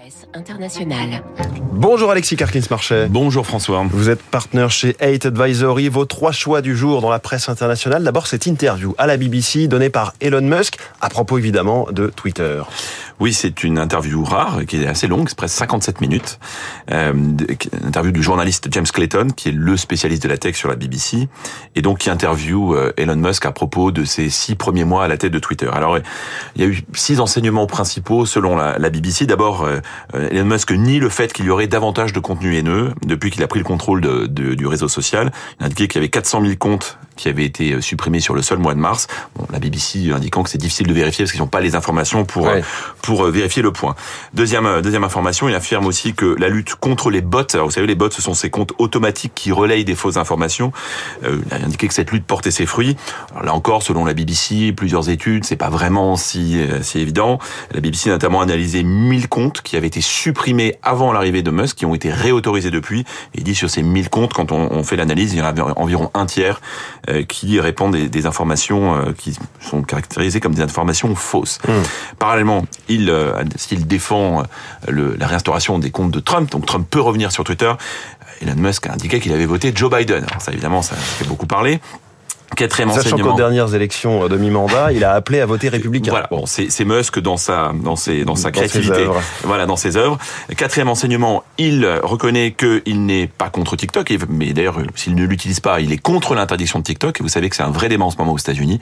presse internationale. Bonjour Alexis Karkins-Marchais. Bonjour François. Vous êtes partenaire chez 8 Advisory. Vos trois choix du jour dans la presse internationale. D'abord, cette interview à la BBC donnée par Elon Musk à propos évidemment de Twitter. Oui, c'est une interview rare qui est assez longue, c'est presque 57 minutes. Euh, une interview du journaliste James Clayton, qui est le spécialiste de la tech sur la BBC, et donc qui interview euh, Elon Musk à propos de ses six premiers mois à la tête de Twitter. Alors, il y a eu six enseignements principaux selon la, la BBC. D'abord, euh, Elon Musk nie le fait qu'il y aurait davantage de contenu haineux depuis qu'il a pris le contrôle de, de, du réseau social. Il a indiqué qu'il y avait 400 000 comptes qui avaient été euh, supprimés sur le seul mois de mars. Bon, la BBC indiquant que c'est difficile de vérifier parce qu'ils n'ont pas les informations pour ouais. pour euh, vérifier le point. Deuxième euh, deuxième information, il affirme aussi que la lutte contre les bots. Alors vous savez, les bots, ce sont ces comptes automatiques qui relayent des fausses informations. Euh, il a indiqué que cette lutte portait ses fruits. Alors là encore, selon la BBC, plusieurs études, c'est pas vraiment si si évident. La BBC a notamment analysé 1000 comptes qui avaient été supprimés avant l'arrivée de Musk, qui ont été réautorisés depuis. Et il dit sur ces 1000 comptes, quand on, on fait l'analyse, il y en a environ un tiers qui répandent des, des, informations qui sont caractérisées comme des informations fausses. Mmh. Parallèlement, il, s'il défend le, la réinstauration des comptes de Trump, donc Trump peut revenir sur Twitter. Elon Musk a indiqué qu'il avait voté Joe Biden. Alors ça, évidemment, ça fait beaucoup parler. Quatrième Sachant enseignement. qu'aux dernières élections de mi-mandat, il a appelé à voter républicain. Voilà, bon, c'est Musk dans sa dans ses dans sa créativité, dans voilà, dans ses œuvres. Quatrième enseignement, il reconnaît qu'il n'est pas contre TikTok, mais d'ailleurs s'il ne l'utilise pas, il est contre l'interdiction de TikTok. Et vous savez que c'est un vrai débat en ce moment aux États-Unis,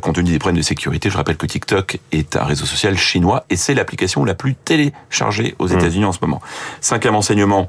compte tenu des problèmes de sécurité. Je rappelle que TikTok est un réseau social chinois et c'est l'application la plus téléchargée aux États-Unis mmh. en ce moment. Cinquième enseignement,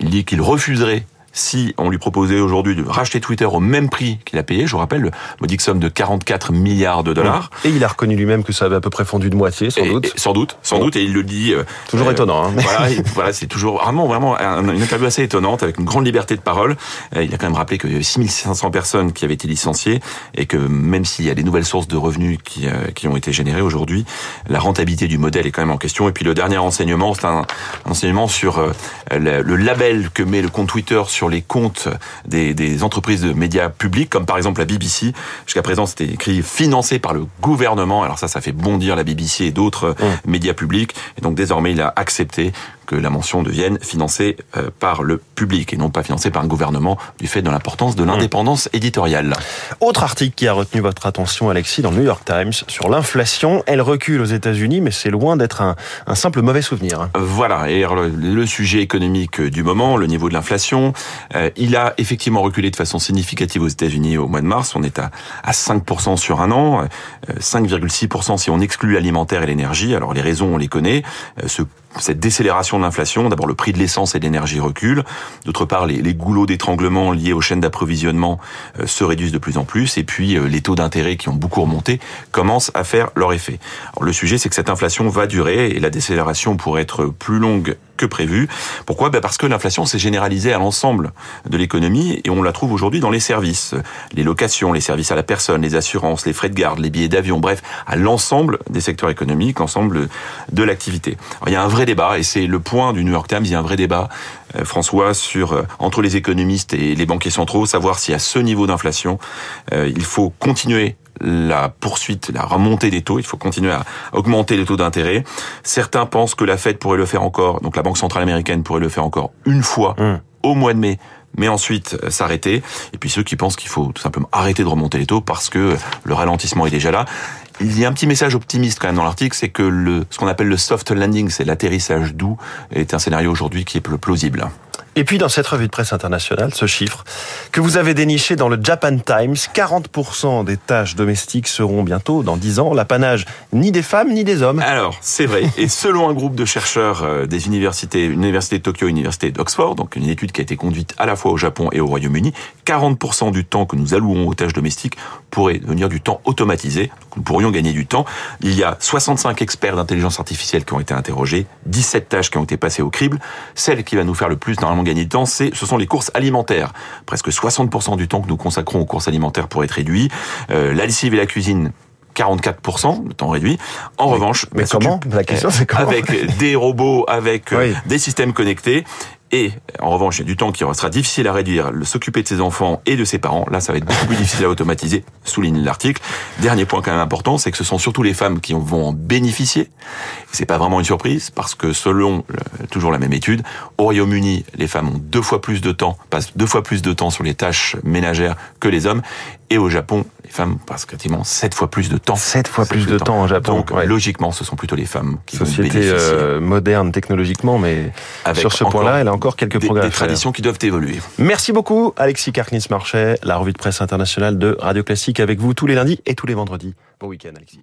il dit qu'il refuserait si on lui proposait aujourd'hui de racheter Twitter au même prix qu'il a payé, je vous rappelle, le modique somme de 44 milliards de dollars. Et il a reconnu lui-même que ça avait à peu près fondu de moitié, sans et, doute. Et, sans doute, sans bon. doute, et il le dit. Euh, toujours euh, étonnant. Hein. Voilà, voilà c'est toujours vraiment, vraiment une interview assez étonnante avec une grande liberté de parole. Il a quand même rappelé qu'il y avait 6500 personnes qui avaient été licenciées et que même s'il y a des nouvelles sources de revenus qui, euh, qui ont été générées aujourd'hui, la rentabilité du modèle est quand même en question. Et puis le dernier enseignement, c'est un enseignement sur euh, le, le label que met le compte Twitter sur les comptes des, des, entreprises de médias publics, comme par exemple la BBC. Jusqu'à présent, c'était écrit financé par le gouvernement. Alors ça, ça fait bondir la BBC et d'autres mmh. médias publics. Et donc désormais, il a accepté que la mention devienne financée euh, par le public et non pas financée par un gouvernement du fait de l'importance de l'indépendance mmh. éditoriale. Autre article qui a retenu votre attention, Alexis, dans le New York Times, sur l'inflation. Elle recule aux États-Unis, mais c'est loin d'être un, un, simple mauvais souvenir. Voilà, et le, le, sujet économique du moment, le niveau de l'inflation, euh, il a effectivement reculé de façon significative aux États-Unis au mois de mars. On est à, à 5% sur un an, euh, 5,6% si on exclut l'alimentaire et l'énergie. Alors les raisons, on les connaît. Euh, ce cette décélération de l'inflation, d'abord le prix de l'essence et de l'énergie recule, d'autre part les, goulots d'étranglement liés aux chaînes d'approvisionnement euh, se réduisent de plus en plus, et puis euh, les taux d'intérêt qui ont beaucoup remonté commencent à faire leur effet. Le sujet c'est que cette inflation va durer et la décélération pourrait être plus longue que prévu. Pourquoi? Ben Parce que l'inflation s'est généralisée à l'ensemble de l'économie et on la trouve aujourd'hui dans les services, les locations, les services à la personne, les assurances, les frais de garde, les billets d'avion, bref, à l'ensemble des secteurs économiques, l'ensemble de l'activité. Il y a un vrai débat et c'est le point du New York Times, il y a un vrai débat euh, François sur euh, entre les économistes et les banquiers centraux, savoir si à ce niveau d'inflation, euh, il faut continuer la poursuite, la remontée des taux. Il faut continuer à augmenter les taux d'intérêt. Certains pensent que la Fed pourrait le faire encore, donc la Banque centrale américaine pourrait le faire encore une fois mmh. au mois de mai mais ensuite s'arrêter. Et puis ceux qui pensent qu'il faut tout simplement arrêter de remonter les taux parce que le ralentissement est déjà là. Il y a un petit message optimiste quand même dans l'article, c'est que le, ce qu'on appelle le soft landing, c'est l'atterrissage doux, est un scénario aujourd'hui qui est plausible. Et puis dans cette revue de presse internationale, ce chiffre que vous avez déniché dans le Japan Times, 40% des tâches domestiques seront bientôt, dans 10 ans, l'apanage ni des femmes ni des hommes. Alors, c'est vrai. Et selon un groupe de chercheurs des universités, l'université de Tokyo, l'université d'Oxford, donc une étude qui a été conduite à la fois au Japon et au Royaume-Uni, 40% du temps que nous allouons aux tâches domestiques pourrait devenir du temps automatisé. Nous pourrions gagner du temps. Il y a 65 experts d'intelligence artificielle qui ont été interrogés, 17 tâches qui ont été passées au crible. Celle qui va nous faire le plus normalement gagner du temps, c'est, ce sont les courses alimentaires. Presque 60% du temps que nous consacrons aux courses alimentaires pourrait être réduit. Euh, la lessive et la cuisine, 44% de temps réduit. En mais, revanche, mais comment La question c'est comment Avec des robots, avec oui. des systèmes connectés Et en revanche, il y a du temps qui sera difficile à réduire, s'occuper de ses enfants et de ses parents. Là, ça va être beaucoup plus difficile à automatiser, souligne l'article. Dernier point quand même important, c'est que ce sont surtout les femmes qui vont en bénéficier. C'est pas vraiment une surprise parce que selon toujours la même étude, au Royaume-Uni, les femmes ont deux fois plus de temps, passent deux fois plus de temps sur les tâches ménagères que les hommes. Et au Japon, femmes passent quasiment sept fois plus de temps. Sept fois plus de temps, en Japon. Donc, logiquement, ce sont plutôt les femmes qui Société vont bénéficier. euh, moderne technologiquement, mais Avec sur ce point-là, elle a encore quelques des, progrès des à faire. traditions qui doivent évoluer. Merci beaucoup, Alexis Carknis-Marchais, la revue de presse internationale de Radio Classique avec vous tous les lundis et tous les vendredis. Bon week-end, Alexis.